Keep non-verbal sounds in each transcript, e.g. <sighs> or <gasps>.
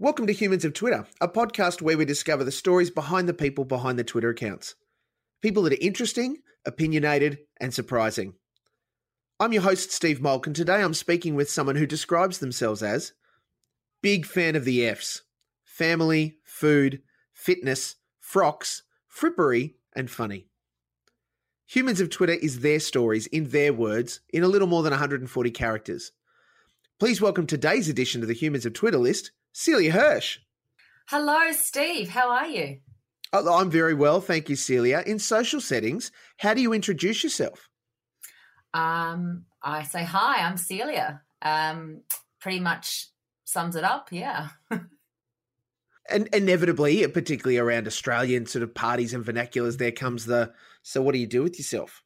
Welcome to Humans of Twitter, a podcast where we discover the stories behind the people behind the Twitter accounts. People that are interesting, opinionated, and surprising. I'm your host, Steve Molk, and today I'm speaking with someone who describes themselves as big fan of the F's family, food, fitness, frocks, frippery, and funny. Humans of Twitter is their stories in their words in a little more than 140 characters. Please welcome today's edition to the Humans of Twitter list, Celia Hirsch. Hello, Steve. How are you? Oh, I'm very well, thank you, Celia. In social settings, how do you introduce yourself? Um, I say hi. I'm Celia. Um, pretty much sums it up. Yeah. <laughs> and inevitably, particularly around Australian sort of parties and vernaculars, there comes the so. What do you do with yourself?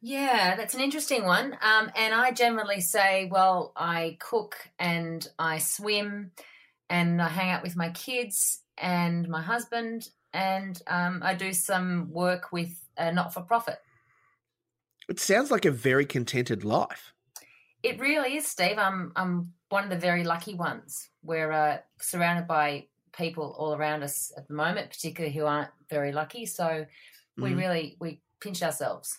Yeah, that's an interesting one. Um, and I generally say, well, I cook and I swim and I hang out with my kids and my husband, and um, I do some work with a not for profit. It sounds like a very contented life. It really is, Steve. I'm I'm one of the very lucky ones. We're uh, surrounded by people all around us at the moment, particularly who aren't very lucky. So we mm. really we pinch ourselves.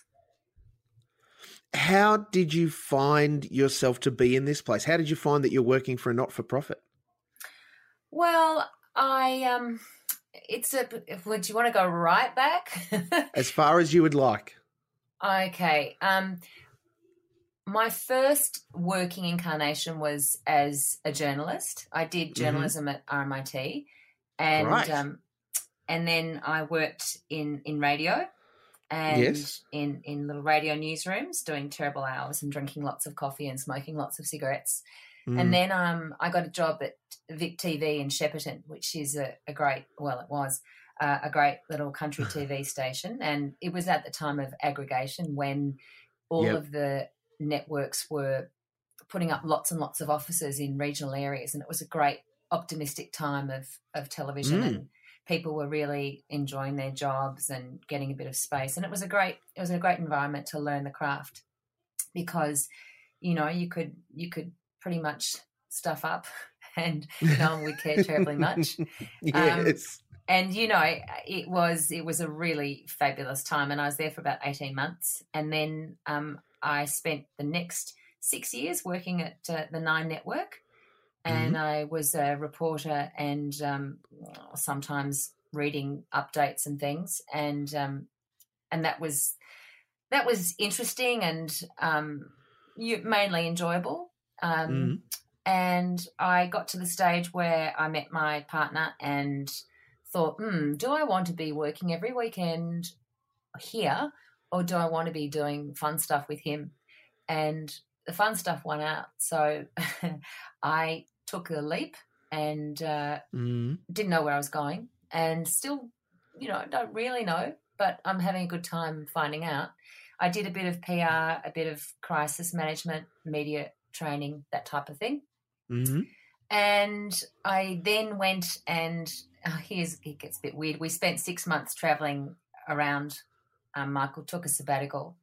How did you find yourself to be in this place? How did you find that you're working for a not for profit? Well, I um, it's a. Would you want to go right back? <laughs> as far as you would like. Okay. Um, my first working incarnation was as a journalist. I did mm-hmm. journalism mm-hmm. at RMIT, and right. um, and then I worked in in radio and yes. in in little radio newsrooms, doing terrible hours and drinking lots of coffee and smoking lots of cigarettes. Mm. And then um, I got a job at Vic TV in Shepparton, which is a, a great, well, it was uh, a great little country <laughs> TV station. And it was at the time of aggregation when all yep. of the networks were putting up lots and lots of offices in regional areas. And it was a great, optimistic time of, of television. Mm. And people were really enjoying their jobs and getting a bit of space. And it was a great, it was a great environment to learn the craft because, you know, you could, you could pretty much stuff up <laughs> and <laughs> no one would care terribly much. <laughs> Um, yes. Um, and you know, it was it was a really fabulous time, and I was there for about eighteen months, and then um, I spent the next six years working at uh, the Nine Network, and mm-hmm. I was a reporter and um, sometimes reading updates and things, and um, and that was that was interesting and um, mainly enjoyable. Um, mm-hmm. And I got to the stage where I met my partner and thought, hmm, do I want to be working every weekend here or do I want to be doing fun stuff with him? And the fun stuff won out. So <laughs> I took a leap and uh, mm. didn't know where I was going and still, you know, don't really know, but I'm having a good time finding out. I did a bit of PR, a bit of crisis management, media training, that type of thing. Mm-hmm. And I then went and oh, here's it gets a bit weird. We spent six months traveling around. Um, Michael took a sabbatical,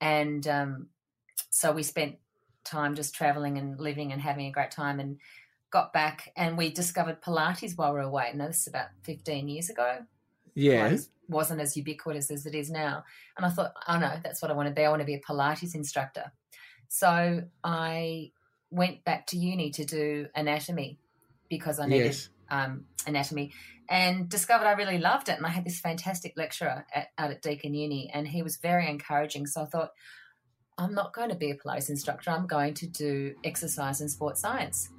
and um, so we spent time just traveling and living and having a great time. And got back and we discovered Pilates while we were away. Now this is about fifteen years ago. Yeah. Pilates wasn't as ubiquitous as it is now. And I thought, oh no, that's what I want to be. I want to be a Pilates instructor. So I went back to uni to do anatomy because I needed yes. um, anatomy and discovered I really loved it. And I had this fantastic lecturer at, out at Deakin Uni, and he was very encouraging. So I thought, I'm not going to be a Pilates instructor. I'm going to do exercise and sports science.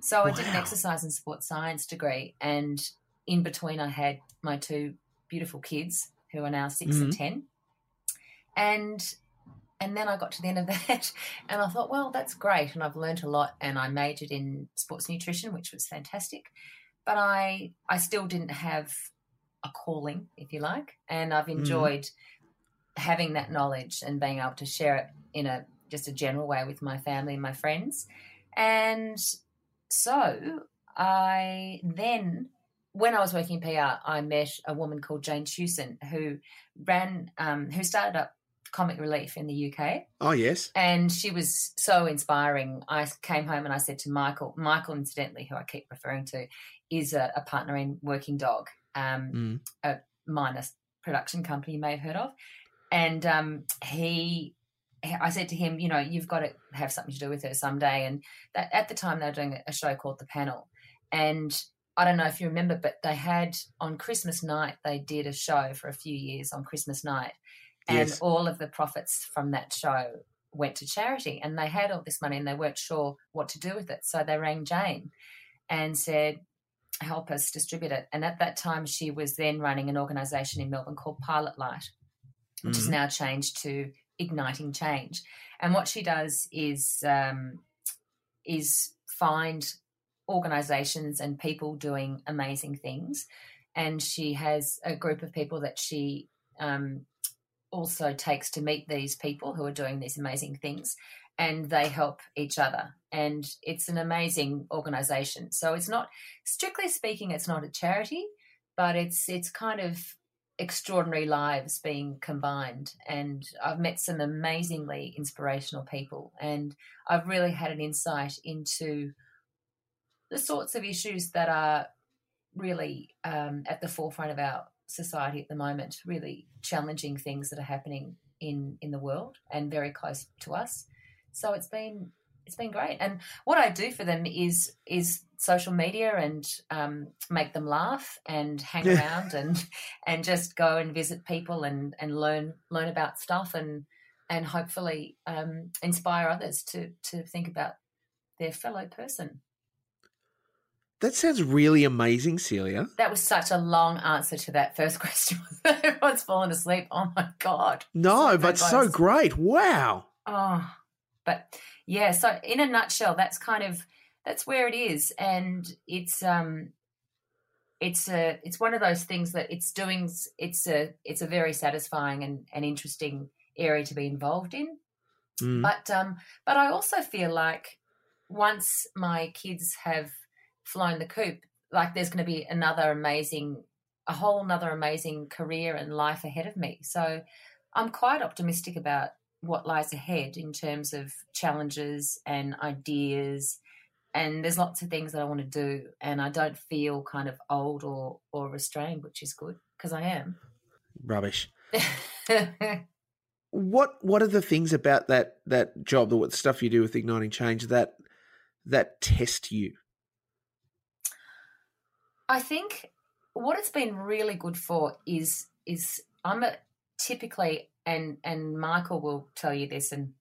So I did an exercise and sports science degree, and in between, I had my two beautiful kids who are now 6 mm-hmm. and ten, and and then I got to the end of <laughs> that and I thought, well, that's great. And I've learned a lot and I majored in sports nutrition, which was fantastic. But I I still didn't have a calling, if you like. And I've mm-hmm. enjoyed mm. having that knowledge and being able to share it in a just a general way with my family and my friends. And so I then when I was working in PR, I met a woman called Jane Tewson who ran, um, who started up comic relief in the UK. Oh yes. And she was so inspiring. I came home and I said to Michael, Michael, incidentally, who I keep referring to, is a, a partner in Working Dog, um, Mm. a minor production company you may have heard of. And um, he, I said to him, you know, you've got to have something to do with her someday. And that, at the time, they were doing a show called The Panel. And I don't know if you remember, but they had on Christmas night, they did a show for a few years on Christmas night. And Yes. all of the profits from that show went to charity. And they had all this money and they weren't sure what to do with it. So they rang Jane and said, help us distribute it. And at that time, she was then running an organisation in Melbourne called Pilot Light, which is Mhm. now changed to Igniting Change. And what she does is um, is find organisations and people doing amazing things. And she has a group of people that she um, also takes to meet these people who are doing these amazing things and they help each other. And it's an amazing organization. So it's not strictly speaking it's not a charity but it's it's kind of extraordinary lives being combined. And i've met some amazingly inspirational people and i've really had an insight into the sorts of issues that are really um, at the forefront of our society at the moment really challenging things that are happening in in the world and very close to us. So it's been it's been great. And what i do for them is is social media and um, make them laugh and hang Yeah. around and and just go and visit people and and learn learn about stuff and and hopefully um, inspire others to to think about their fellow person That sounds really amazing, Celia. that was such a long answer to that first <laughs> question everyone's fallen asleep oh my god No, So but so great. Wow. Oh, but yeah. So in a nutshell, that's kind of that's where it is, and it's um, it's a it's one of those things that it's doing. It's a it's a very satisfying and, and interesting area to be involved in. Mm. But um, but I also feel like once my kids have flown the coop, like there's going to be another amazing, a whole another amazing career and life ahead of me. So I'm quite optimistic about what lies ahead in terms of challenges and ideas. And there's lots of things that I want to do, and I don't feel kind of old or or restrained, which is good because I am. Rubbish. <laughs> What What are the things about that that job, the what stuff you do with igniting change that that test you? I think what it's been really good for is is I'm a typically and and Michael will tell you this and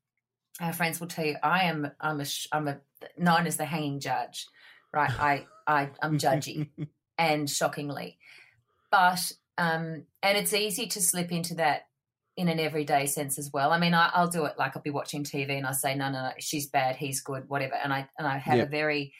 our friends will tell you I am I'm a I'm a known as the hanging judge, right? I I I'm judgy <laughs> and shockingly, but um and it's easy to slip into that in an everyday sense as well. I mean, I, I'll do it like I'll be watching TV and I say, no, no, no, she's bad, he's good, whatever, and I and I have Yeah. a very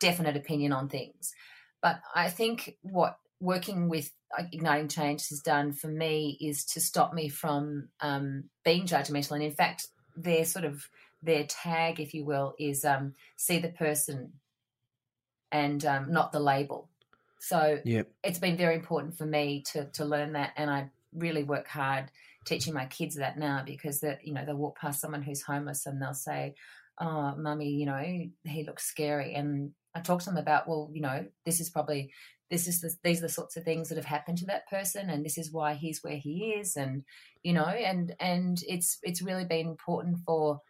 definite opinion on things. But I think what working with Igniting Change has done for me is to stop me from um, being judgmental. And in fact, their sort of their tag, if you will, is um, see the person and um, not the label. So Yep. it's been very important for me to to learn that, and I really work hard teaching my kids that now because that you know they'll walk past someone who's homeless and they'll say, "Oh, mummy, you know he looks scary," and I talk to them about, well, you know, this is probably this is the, these are the sorts of things that have happened to that person, and this is why he's where he is, and you know, and and it's it's really been important for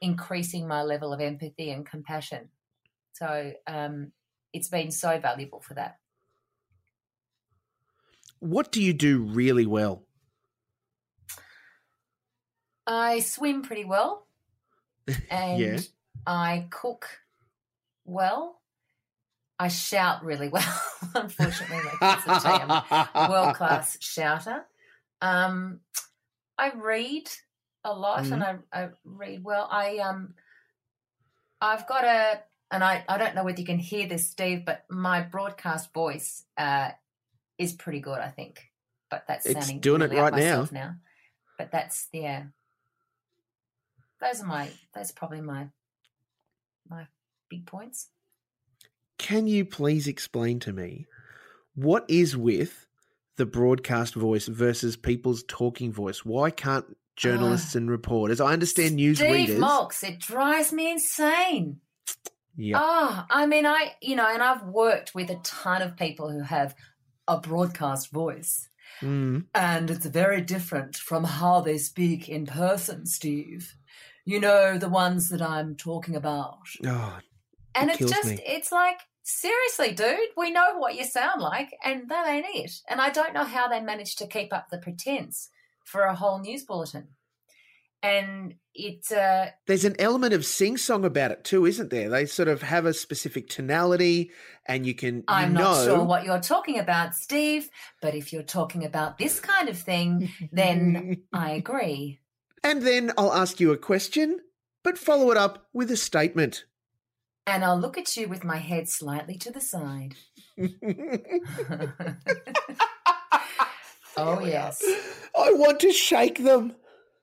increasing my level of empathy and compassion. So um, it's been so valuable for that. What do you do really well? I swim pretty well, <laughs> and Yeah. I cook well. I shout really well. <laughs> Unfortunately, my kids I'm a <laughs> world class shouter. Um, I read a lot, and I, I read well. I um, I've got a, and I I don't know whether you can hear this, Steve, but my broadcast voice uh, is pretty good, I think. But that's It's sounding doing it really out right now. now. But that's yeah. Those are my. Those are probably my my big points. Can you please explain to me what is with the broadcast voice versus people's talking voice? Why can't journalists ah. and reporters. I understand news Steve readers. Molks, it drives me insane. Yeah. Oh, I mean, I, you know, and I've worked with a ton of people who have a broadcast voice. Mm. And it's very different from how they speak in person, Steve. You know, the ones that I'm talking about. Oh, And It it's just, me. it's like, seriously, dude, we know what you sound like, and that ain't it. And I don't know how they managed to keep up the pretense for a whole news bulletin. And it, uh, there's an element of sing song about it too, isn't there? They sort of have a specific tonality, and you can. You I'm know, not sure what you're talking about, Steve, but if you're talking about this kind of thing, then <laughs> I agree. and then I'll ask you a question, but follow it up with a statement. And I'll look at you with my head slightly to the side. <laughs> <laughs> oh, yes. I want to shake them.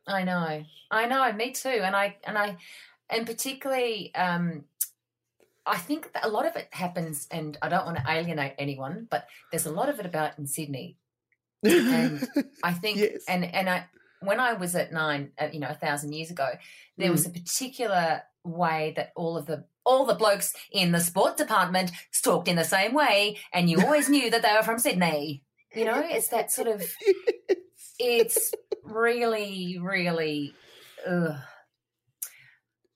I know. I know, me too. And I and I and particularly um I think that a lot of it happens and I don't want to alienate anyone, but there's a lot of it about in Sydney. And I <laughs> think Yes. and and I when I was at nine, uh, you know, a thousand years ago, there was a Mm. particular way that all of the all the blokes in the sport department talked in the same way, and you always knew that they were from Sydney. You know, it's that sort of <laughs> it's really really ugh.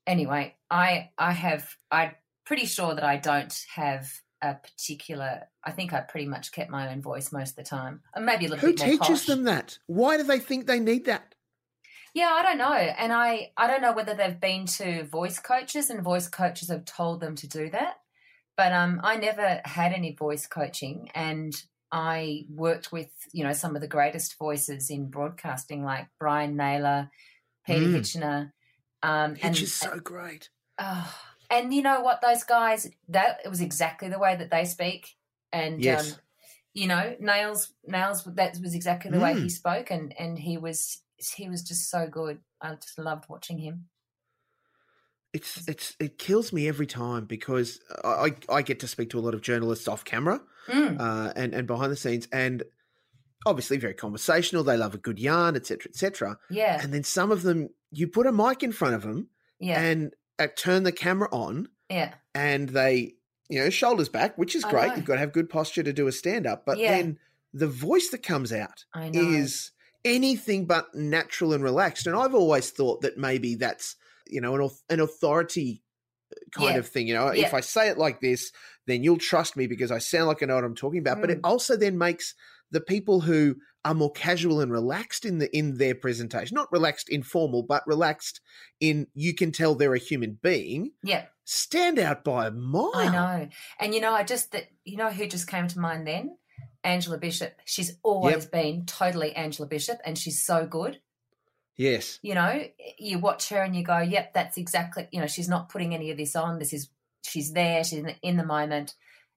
anyway i i have i'm pretty sure that i don't have a particular i think i pretty much kept my own voice most of the time maybe a little Who bit more teaches posh. them that? Why do they think they need that? Yeah i don't know and i i don't know whether they've been to voice coaches and voice coaches have told them to do that but um i never had any voice coaching and i worked with you know some of the greatest voices in broadcasting like brian naylor peter Mm. hitchener um Which and is so great. Oh, and you know what? Those guys, that it was exactly the way that they speak, and Yes. um, you know, Nails, Nails, that was exactly the way he Mm. spoke, and and he was he was just so good. I just loved watching him. It's it's it kills me every time because I I get to speak to a lot of journalists off camera Mm, uh, and and behind the scenes and obviously very conversational. They love a good yarn, etc., etc. yeah, And then some of them, you put a mic in front of them yeah, and uh, turn the camera on, yeah, and they you know shoulders back, which is great. You've got to have good posture to do a stand up, but Yeah. then the voice that comes out is anything but natural and relaxed. And I've always thought that maybe that's you know an an authority kind Yeah. of thing. You know, Yeah. if I say it like this, then you'll trust me because I sound like I know what I'm talking about. But it Mm. also then makes the people who are more casual and relaxed in the in their presentation, not relaxed informal, but relaxed in you can tell they're a human being, yeah, stand out by a mile. I know. And you know, I just that you know who just came to mind then. Angela Bishop. She's always been totally Angela Bishop, and she's so good. Yes. you know you watch her and you go yep that's exactly you know she's not putting any of this on this is she's there she's in the, in the moment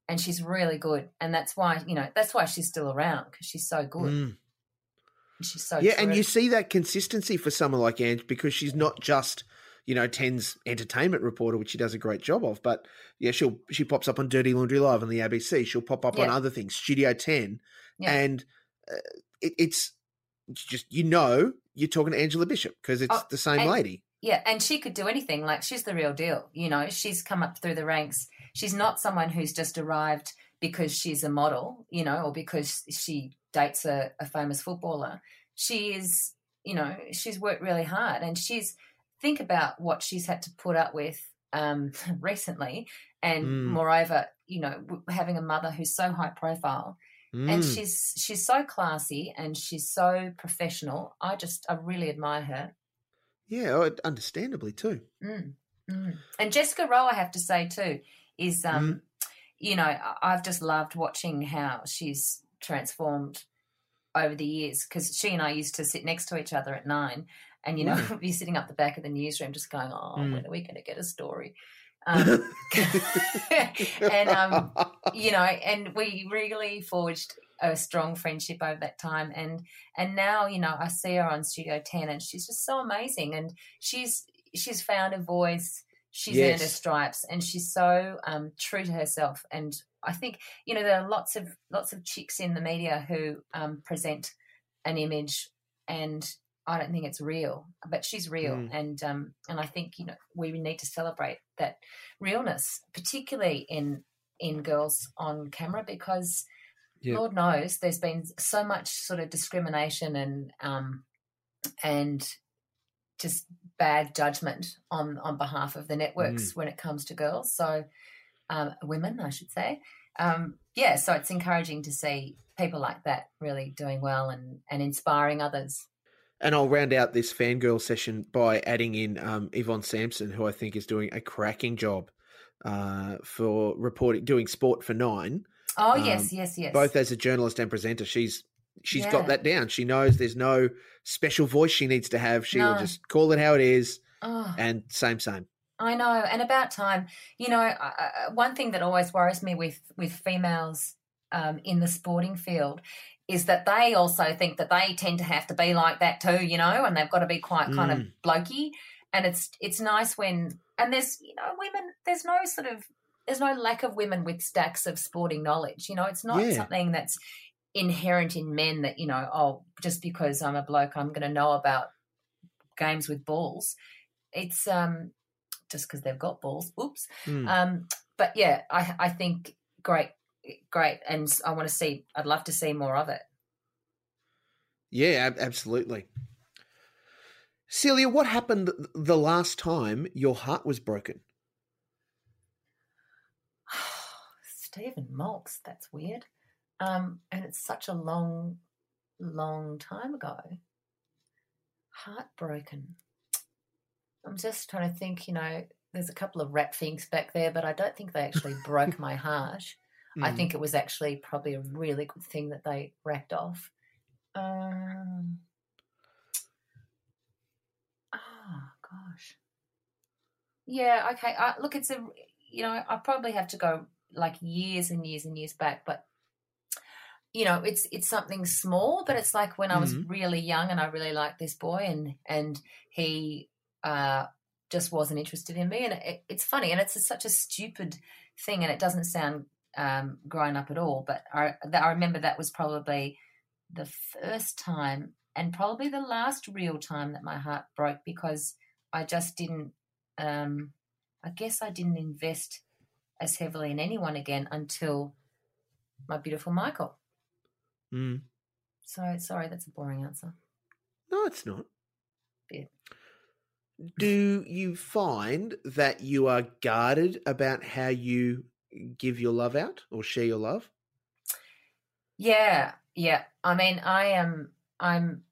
and she's really good and that's why you know that's why she's still around because she's so good Mm. she's so Yeah, and you see that consistency for someone like Ange because she's not just you know Ten's entertainment reporter, which she does a great job of, but yeah, she'll she pops up on Dirty Laundry Live on the ABC. She'll pop up on other things, Studio Ten, Yeah. and uh, it, it's it's just you know you're talking to Angela Bishop because it's Oh, the same and- lady. yeah and she could do anything like she's the real deal you know she's come up through the ranks she's not someone who's just arrived because she's a model you know or because she dates a, a famous footballer she is you know she's worked really hard and she's think about what she's had to put up with um <laughs> recently and Mm. moreover you know having a mother who's so high profile and Mm. she's she's so classy and she's so professional i just i really admire her yeah, oh, understandably too. Mm, mm. And Jessica Rowe, I have to say too, is um, Mm. you know, I've just loved watching how she's transformed over the years because she and I used to sit next to each other at nine, and you know, <laughs> Mm. be sitting up the back of the newsroom, just going, "Oh, Mm. when are we going to get a story?" <laughs> Um, <laughs> and um, you know, and we really forged a strong friendship over that time. And and now, you know, I see her on Studio Ten, and she's just so amazing. And she's she's found a voice. She's earned her stripes, and she's so um, true to herself. And I think you know there are lots of lots of chicks in the media who um, present an image, and I don't think it's real, but she's real, Mm. and um, and I think you know we need to celebrate that realness, particularly in in girls on camera, because Yeah. Lord knows there's been so much sort of discrimination and um, and just bad judgment on on behalf of the networks when it comes to girls. So um, women, I should say. Um, yeah, so it's encouraging to see people like that really doing well and and inspiring others. And I'll round out this fangirl session by adding in um, Yvonne Sampson, who I think is doing a cracking job uh, for reporting, doing sport for Nine, Oh Um, yes, yes, yes. both as a journalist and presenter. She's she's Yeah. got that down. She knows there's no special voice she needs to have. She will just call it how it is, Oh. and same same. I know, and about time. You know, I, one thing that always worries me with with females um, in the sporting field is that they also think that they tend to have to be like that too. You know, and they've got to be quite kind of Mm. blokey. And it's it's nice when and there's you know women. There's no sort of there's no lack of women with stacks of sporting knowledge. You know, it's not Yeah. something that's inherent in men that you know. Oh, just because I'm a bloke, I'm going to know about games with balls. It's um just because they've got balls. Oops. Mm. Um, but yeah, I I think great, great, and I want to see. I'd love to see more of it. Yeah, ab- absolutely. Celia, what happened the last time your heart was broken? <sighs> Stephen Molks, that's weird. Um, and it's such a long, long time ago. Heartbroken. I'm just trying to think, you know, there's a couple of rat things back there, but I don't think they actually <laughs> broke my heart. I Mm. think it was actually probably a really good thing that they racked off. Um, oh gosh, yeah, okay. Uh, look, it's a you know I probably have to go like years and years and years back, but you know it's it's something small, but it's like when I was Mhm. really young and I really liked this boy and and he uh, just wasn't interested in me, and it, it's funny and it's such a stupid thing, and it doesn't sound um, grown up at all. But I, I remember that was probably the first time and probably the last real time that my heart broke because I just didn't, um, I guess I didn't invest as heavily in anyone again until my beautiful Michael. Mm. So sorry, that's a boring answer. No, it's not. Yeah. Do you find that you are guarded about how you give your love out or share your love? Yeah, yeah. I mean, I am. I'm.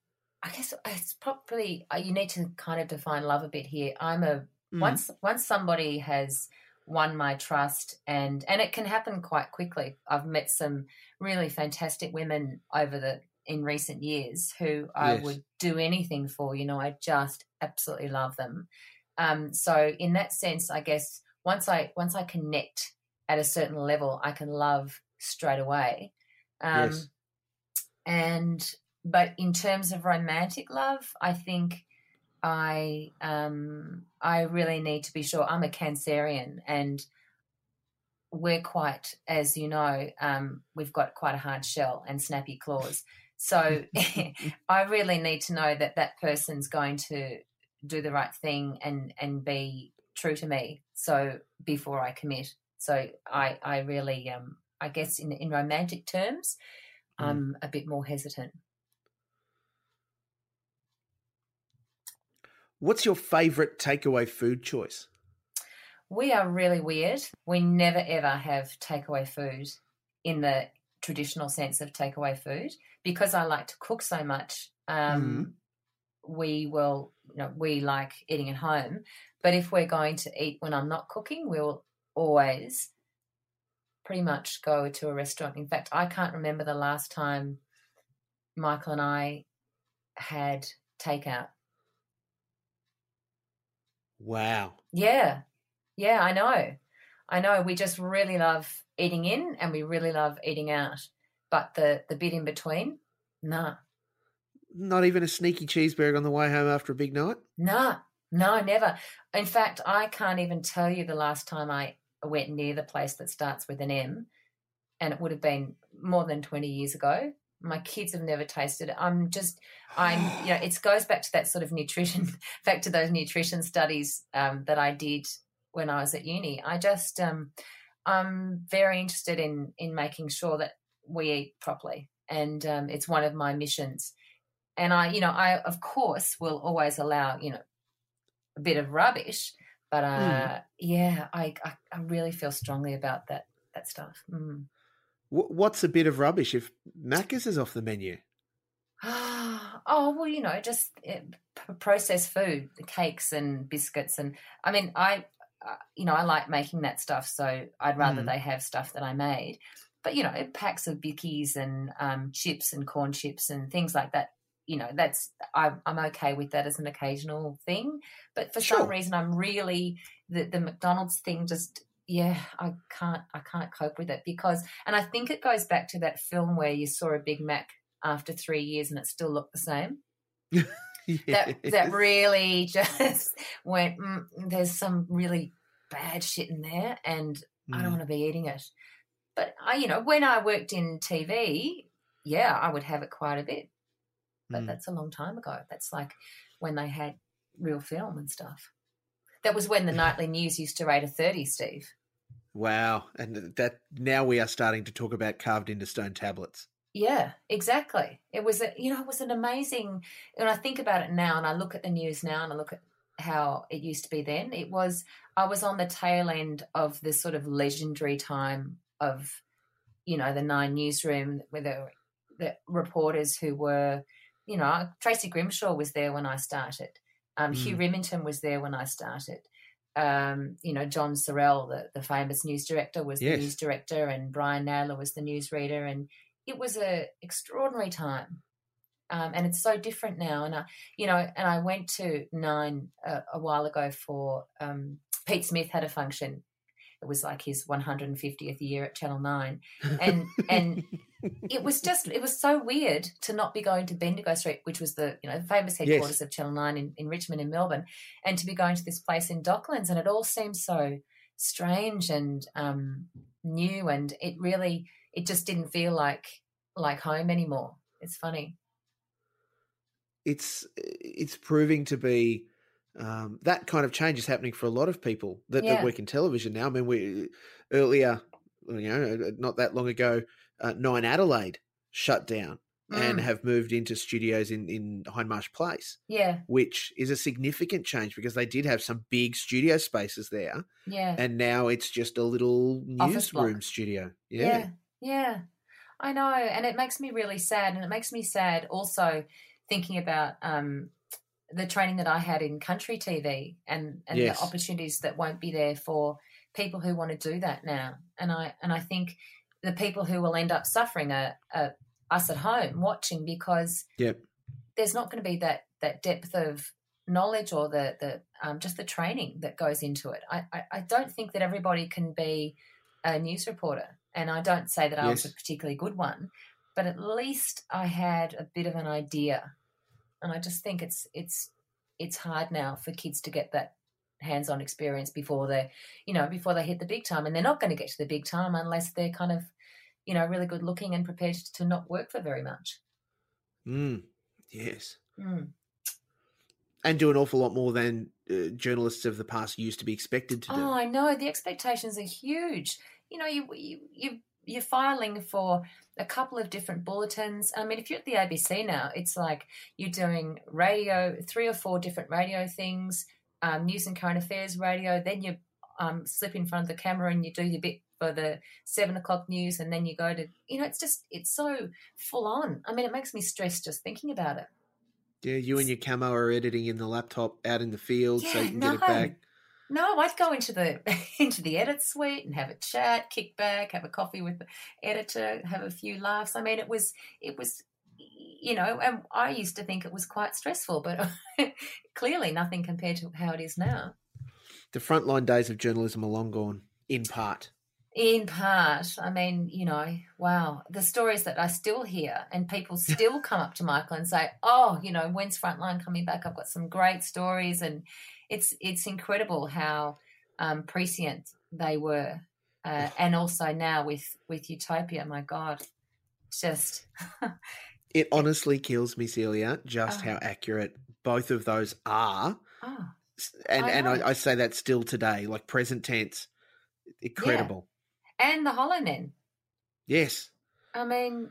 I guess it's probably uh, you need to kind of define love a bit here. I'm a Mm. once once somebody has won my trust and and it can happen quite quickly i've met some really fantastic women over the in recent years who i Yes. would do anything for you know i just absolutely love them um so in that sense i guess once i once i connect at a certain level i can love straight away um Yes. and but in terms of romantic love i think I um I really need to be sure. I'm a Cancerian, and we're quite, as you know, um, we've got quite a hard shell and snappy claws. So <laughs> <laughs> I really need to know that that person's going to do the right thing and and be true to me. So before I commit, so I I really um I guess in in romantic terms, Mm. I'm a bit more hesitant. What's your favorite takeaway food choice? We are really weird. We never ever have takeaway food in the traditional sense of takeaway food because I like to cook so much. Um, We will, you know, we like eating at home. But if we're going to eat when I'm not cooking, we'll always pretty much go to a restaurant. In fact, I can't remember the last time Michael and I had takeout. Wow. Yeah. Yeah, I know. I know. We just really love eating in and we really love eating out. But the, the bit in between, nah. Not even a sneaky cheeseburger on the way home after a big night? Nah. No, never. In fact, I can't even tell you the last time I went near the place that starts with an M. And it would have been more than 20 years ago. My kids have never tasted it. I'm just, I'm, <sighs> you know, it goes back to that sort of nutrition, <laughs> back to those nutrition studies um, that I did when I was at uni. I just, um, I'm very interested in in making sure that we eat properly, and um, it's one of my missions. And I, you know, I of course will always allow, you know, a bit of rubbish, but uh, mm. yeah, I, I, I really feel strongly about that that stuff. Mm. What's a bit of rubbish if Macca's is off the menu? <gasps> oh well, you know, just eh, processed food, the cakes and biscuits, and I mean, I, uh, you know, I like making that stuff, so I'd rather mm. they have stuff that I made. But you know, packs of bickies and um, chips and corn chips and things like that you know that's I, am okay with that as an occasional thing but for sure. some reason i'm really the, the mcdonald's thing just yeah i can't i can't cope with it because and i think it goes back to that film where you saw a big mac after three years and it still looked the same yes. <laughs> that that really <laughs> just went mm, there's some really bad shit in there and mm. i don't mm. want to be eating it but i you know when i worked in tv yeah i would have it quite a bit but mm. that's a long time ago. That's like when they had real film and stuff. That was when the nightly news used to rate a 30, Steve. Wow. And that now we are starting to talk about carved into stone tablets. Yeah, exactly. It was a, you know, it was an amazing when I think about it now and I look at the news now and I look at how it used to be then. It was I was on the tail end of this sort of legendary time of, you know, the nine newsroom where there were the reporters who were you know, Tracy Grimshaw was there when I started. Um, mm. Hugh Remington was there when I started. Um, you know, John Sorrell, the, the famous news director, was yes. the news director, and Brian Naylor was the news reader, and it was an extraordinary time. Um, and it's so different now. And I, you know, and I went to Nine a, a while ago for um, Pete Smith had a function it was like his 150th year at Channel 9 <laughs> and and it was just it was so weird to not be going to Bendigo Street which was the you know famous headquarters yes. of Channel 9 in, in Richmond in Melbourne and to be going to this place in Docklands. And it all seemed so strange and um, new and it really it just didn't feel like like home anymore. It's funny. It's it's proving to be um, that kind of change is happening for a lot of people that, yeah. that, work in television now. I mean, we earlier, you know, not that long ago, uh, Nine Adelaide shut down mm. and have moved into studios in in Hindmarsh Place. Yeah, which is a significant change because they did have some big studio spaces there. Yeah, and now it's just a little newsroom studio. Yeah. yeah, yeah, I know, and it makes me really sad, and it makes me sad also thinking about um, the training that I had in country TV and and yes. the opportunities that won't be there for people who want to do that now. And I and I think the people who will end up suffering are, are us at home watching because yep. there's not going to be that that depth of knowledge or the the um, just the training that goes into it. I, I, I don't think that everybody can be a news reporter, and I don't say that I was a particularly good one, but at least I had a bit of an idea and I just think it's it's it's hard now for kids to get that hands-on experience before they you know before they hit the big time. And they're not going to get to the big time unless they're kind of you know really good looking and prepared to not work for very much. Mm, yes. Mm. and do an awful lot more than uh, journalists of the past used to be expected to do. Oh i know. The expectations are huge. You know you you, you you're filing for a couple of different bulletins. I mean, if you're at the ABC now, it's like you're doing radio, three or four different radio things, um, news and current affairs radio. Then you um, slip in front of the camera and you do your bit for the seven o'clock news, and then you go to, you know, it's just it's so full on. I mean, it makes me stressed just thinking about it. Yeah, you and your camo are editing in the laptop out in the field, yeah, so you can no. get it back. No, I'd go into the <laughs> into the edit suite and have a chat, kick back, have a coffee with the editor, have a few laughs. I mean, it was it was you know, and I used to think it was quite stressful, but <laughs> clearly nothing compared to how it is now. The frontline days of journalism are long gone, in part. In part, I mean, you know, wow, the stories that I still hear, and people <laughs> still come up to Michael and say, "Oh, you know, when's Frontline coming back? I've got some great stories," and it's it's incredible how um, prescient they were, uh, and also now with with Utopia. My God, just <laughs> It honestly kills me, Celia, just Oh. how accurate both of those are. oh, And I and. I, I say that still today, like present tense. Incredible. and the Hollow Men. Yes. I mean,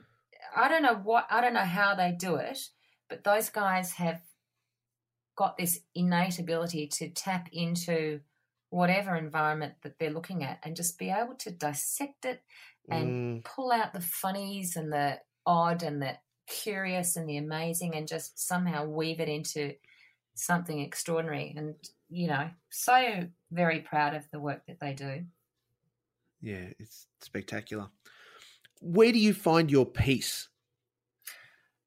I don't know what I don't know how they do it, but those guys have got this innate ability to tap into whatever environment that they're looking at and just be able to dissect it and Mm, pull out the funnies and the odd and the curious and the amazing and just somehow weave it into something extraordinary and you know so very proud of the work that they do yeah, it's spectacular. Where do you find your peace?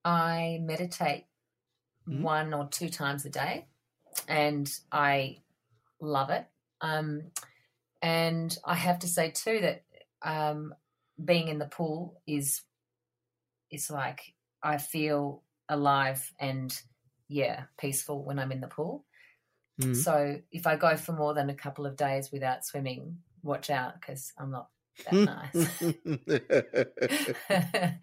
i meditate Mhm. one or two times a day and i love it um, and i have to say too that um, being in the pool is it's like i feel alive and yeah peaceful when i'm in the pool Mm. So if I go for more than a couple of days without swimming, watch out because I'm not that nice. <laughs> <laughs>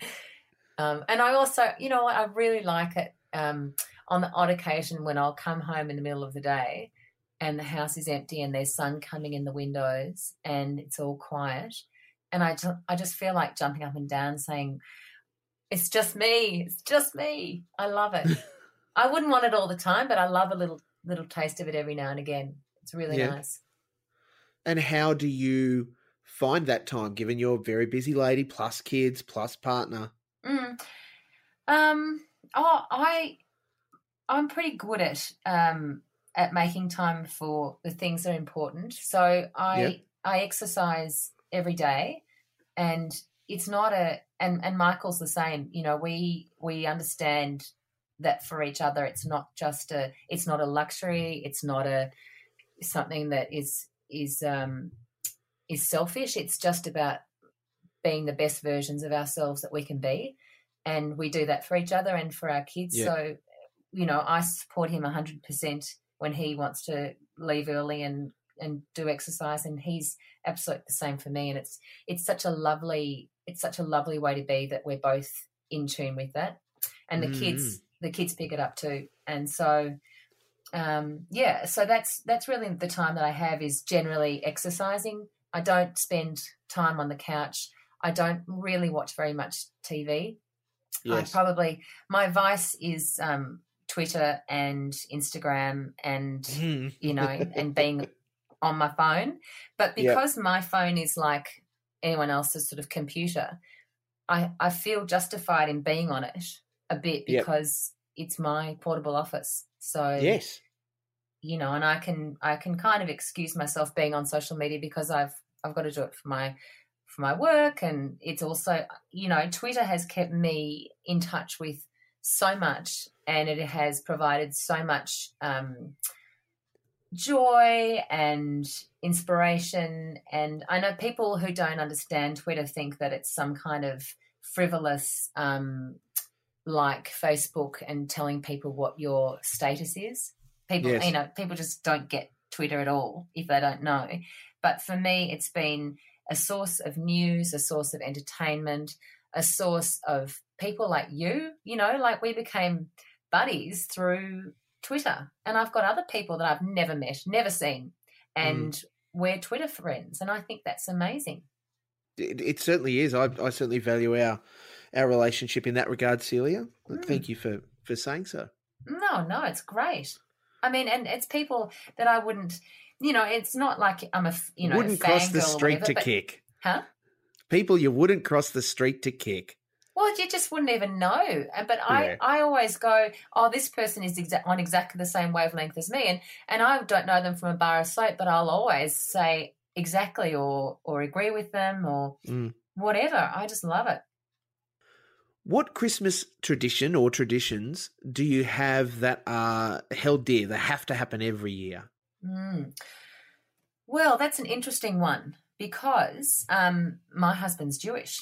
um, and I also, you know I really like it um, on the odd occasion when I'll come home in the middle of the day and the house is empty and there's sun coming in the windows and it's all quiet. And I, ju- I just feel like jumping up and down saying, it's just me. It's just me. I love it. <laughs> I wouldn't want it all the time, but I love a little little taste of it every now and again. It's really Yeah. nice. and how do you find that time, given you're a very busy lady, plus kids, plus partner? Mm. Um. Oh, I, I'm pretty good at um at making time for the things that are important. So I. I exercise every day, and it's not a and and Michael's the same. You know, we we understand that for each other, it's not just a it's not a luxury. It's not a something that is is um is selfish. It's just about being the best versions of ourselves that we can be and we do that for each other and for our kids so you know i support him 100% when he wants to leave early and and do exercise and he's absolutely the same for me and it's it's such a lovely it's such a lovely way to be that we're both in tune with that and the kids the kids pick it up too and so um yeah so that's that's really the time that i have is generally exercising. I don't spend time on the couch. I don't really watch very much tv Yes. I probably my vice is um, Twitter and Instagram and Mm. you know <laughs> and being on my phone. But because my phone is like anyone else's sort of computer, I I feel justified in being on it a bit Yep. because it's my portable office. So yes. you know, and I can I can kind of excuse myself being on social media because I've I've got to do it for my for my work and it's also you know Twitter has kept me in touch with so much and it has provided so much um, joy and inspiration. And I know people who don't understand Twitter think that it's some kind of frivolous um, like Facebook and telling people what your status is. People Yes. you know people just don't get twitter at all if they don't know. But for me it's been a source of news a source of entertainment a source of people like you you know like we became buddies through twitter and i've got other people that i've never met never seen and we're twitter friends and i think that's amazing It, it certainly is. I, I certainly value our our relationship in that regard, Celia. Mm. Thank you for for saying so. No, no, it's great. I mean, and it's people that I wouldn't, you know, it's not like I'm a, you know, wouldn't cross the street whatever, to but- kick. Huh? People you wouldn't cross the street to kick. Well, you just wouldn't even know. Uh, But I, Yeah. I always go, oh, this person is exa- on exactly the same wavelength as me, and and I don't know them from a bar of soap, but I'll always say exactly or or agree with them or Mm. whatever. I just love it. What Christmas tradition or traditions do you have that are held dear, that have to happen every year? Mm. Well, that's an interesting one because um, my husband's Jewish,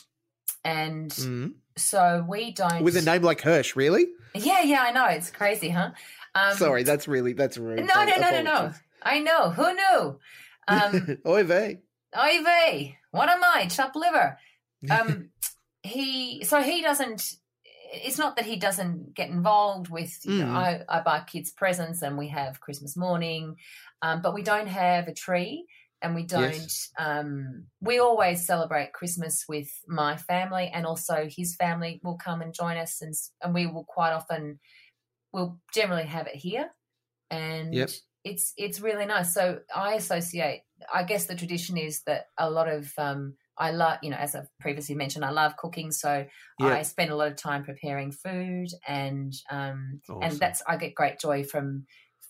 and Mm. so we don't. With a name like Hirsch, really? Yeah, yeah, I know. It's crazy, huh? Um, Sorry, that's really that's rude. No, no, no, no, no. I know. Who knew? Um, <laughs> Oy vey. oy vey. What am I? Chopped liver. Um, <laughs> he so he doesn't it's not that he doesn't get involved with you know, Mm. I, I buy kids presents and we have christmas morning um, but we don't have a tree and we don't Yes. um, we always celebrate christmas with my family and also his family will come and join us and, and we will quite often we'll generally have it here and Yep. it's it's really nice so i associate i guess the tradition is that a lot of um, I love, you know, as I've previously mentioned, I love cooking. So Yeah. I spend a lot of time preparing food, and um, Awesome. and that's I get great joy from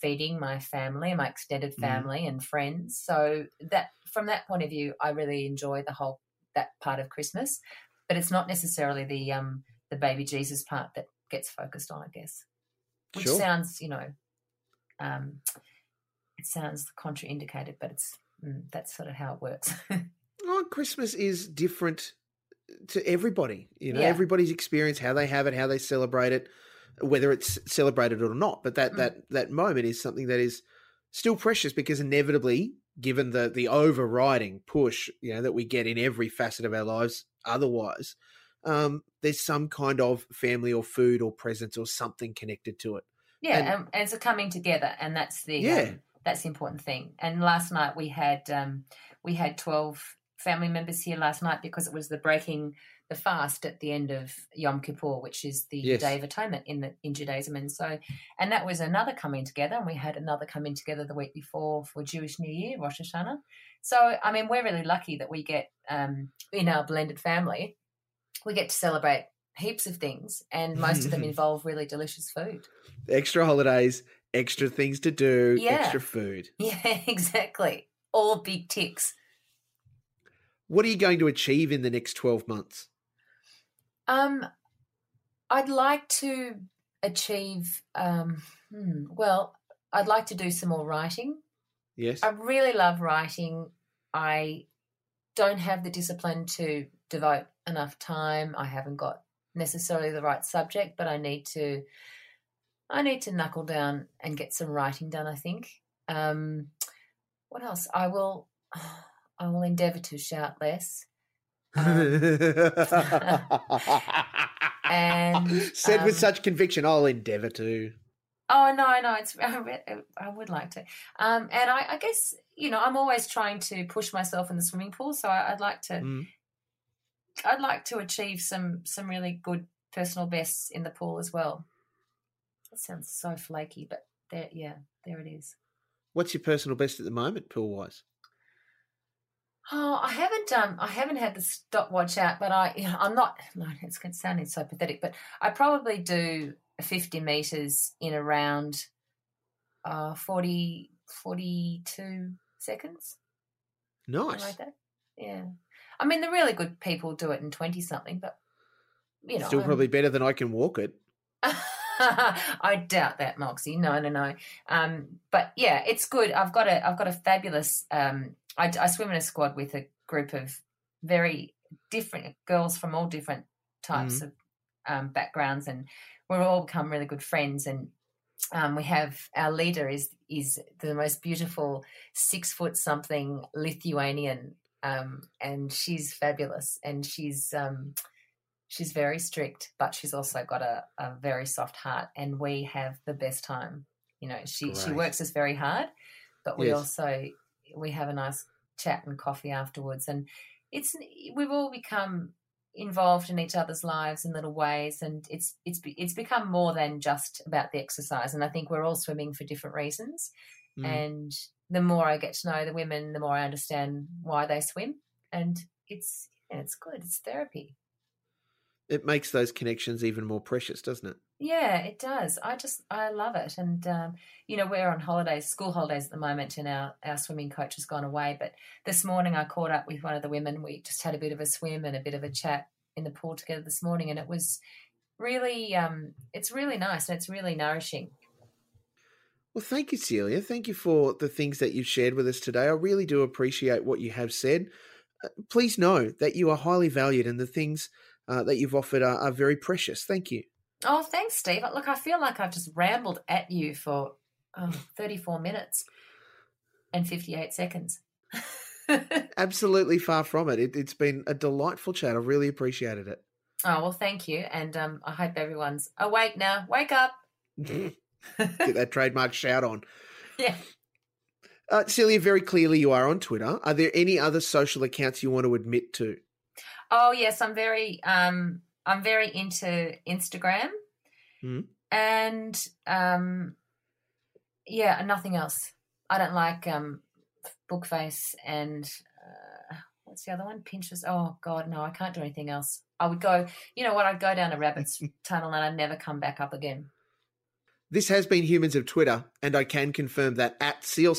feeding my family, and my extended Mhm. family, and friends. So that from that point of view, I really enjoy the whole that part of Christmas. But it's not necessarily the um, the baby Jesus part that gets focused on, I guess. Which Sure. sounds, you know, um, it sounds contraindicated, but it's mm, that's sort of how it works. <laughs> Oh, Christmas is different to everybody. You know, Yeah. everybody's experience, how they have it, how they celebrate it, whether it's celebrated or not. But that Mm. that that moment is something that is still precious because inevitably, given the the overriding push, you know, that we get in every facet of our lives, otherwise, um, there's some kind of family or food or presence or something connected to it. Yeah, And- and, and it's a coming together, and that's the Yeah. um, that's the important thing. And last night we had um, we had twelve family members here last night because it was the breaking the fast at the end of Yom Kippur, which is the Yes. Day of Atonement in the in Judaism, and so and that was another coming together, and we had another coming together the week before for Jewish New Year, Rosh Hashanah. So I mean, we're really lucky that we get um, in our blended family, we get to celebrate heaps of things, and most of them <laughs> involve really delicious food. Extra holidays, extra things to do, Yeah. extra food. <laughs> Yeah, exactly. All big ticks. What are you going to achieve in the next 12 months? Um, I'd like to achieve. Um, hmm, well, I'd like to do some more writing. Yes. I really love writing. I don't have the discipline to devote enough time. I haven't got necessarily the right subject, but I need to. I need to knuckle down and get some writing done. I think. Um, what else? I will. <sighs> I will endeavour to shout less. Um, and, <laughs> said with um, such conviction, I'll endeavour to. Oh no, no, it's I, re- I would like to, um, and I, I guess you know I'm always trying to push myself in the swimming pool, so I, I'd like to, Mm. I'd like to achieve some some really good personal bests in the pool as well. That sounds so flaky, but there, yeah, there it is. What's your personal best at the moment, pool wise? Oh, I haven't um I haven't had the stopwatch out, but I <laughs> I'm not no, it's sounding so pathetic, but I probably do 50 meters in around uh 40 42 seconds, Nice. like that. Yeah. I mean the really good people do it in 20 something, but you know Still probably better than I can walk it. <laughs> I doubt that, Moxie. No, no, no. Um, but yeah, it's good. I've got a, I've got a fabulous. Um, I, I swim in a squad with a group of very different girls from all different types of um, backgrounds, and we've all become really good friends. And um, we have our leader is is the most beautiful six foot something Lithuanian, um, and she's fabulous, and she's um, she's very strict, but she's also got a, a very soft heart, and we have the best time. You know, she she works us very hard, but we Yes. also we have a nice chat and coffee afterwards, and it's we've all become involved in each other's lives in little ways, and it's it's it's become more than just about the exercise. And I think we're all swimming for different reasons, Mm. and the more I get to know the women, the more I understand why they swim, and it's yeah, it's good. It's therapy. It makes those connections even more precious, doesn't it? Yeah, it does. I just I love it, and um, you know we're on holidays, school holidays at the moment, and our our swimming coach has gone away. But this morning I caught up with one of the women. We just had a bit of a swim and a bit of a chat in the pool together this morning, and it was really um, it's really nice and it's really nourishing. Well, thank you, Celia. Thank you for the things that you've shared with us today. I really do appreciate what you have said. Uh, Please know that you are highly valued and the things uh, that you've offered are, are very precious. Thank you. Oh, thanks, Steve. Look, I feel like I've just rambled at you for oh, 34 minutes and 58 seconds. <laughs> Absolutely far from it. it. It's been a delightful chat. I've really appreciated it. Oh well, thank you, and um, I hope everyone's awake now. Wake up! <laughs> Get that trademark shout on. <laughs> Yeah. Uh, Celia, very clearly you are on Twitter. Are there any other social accounts you want to admit to? Oh yes, I'm very um, I'm very into Instagram, Hmm. and um, yeah, nothing else. I don't like um, Bookface and uh, what's the other one? Pinterest. Oh God, no, I can't do anything else. I would go. You know what? I'd go down a rabbit's <laughs> tunnel and I'd never come back up again. This has been Humans of Twitter, and I can confirm that at Seal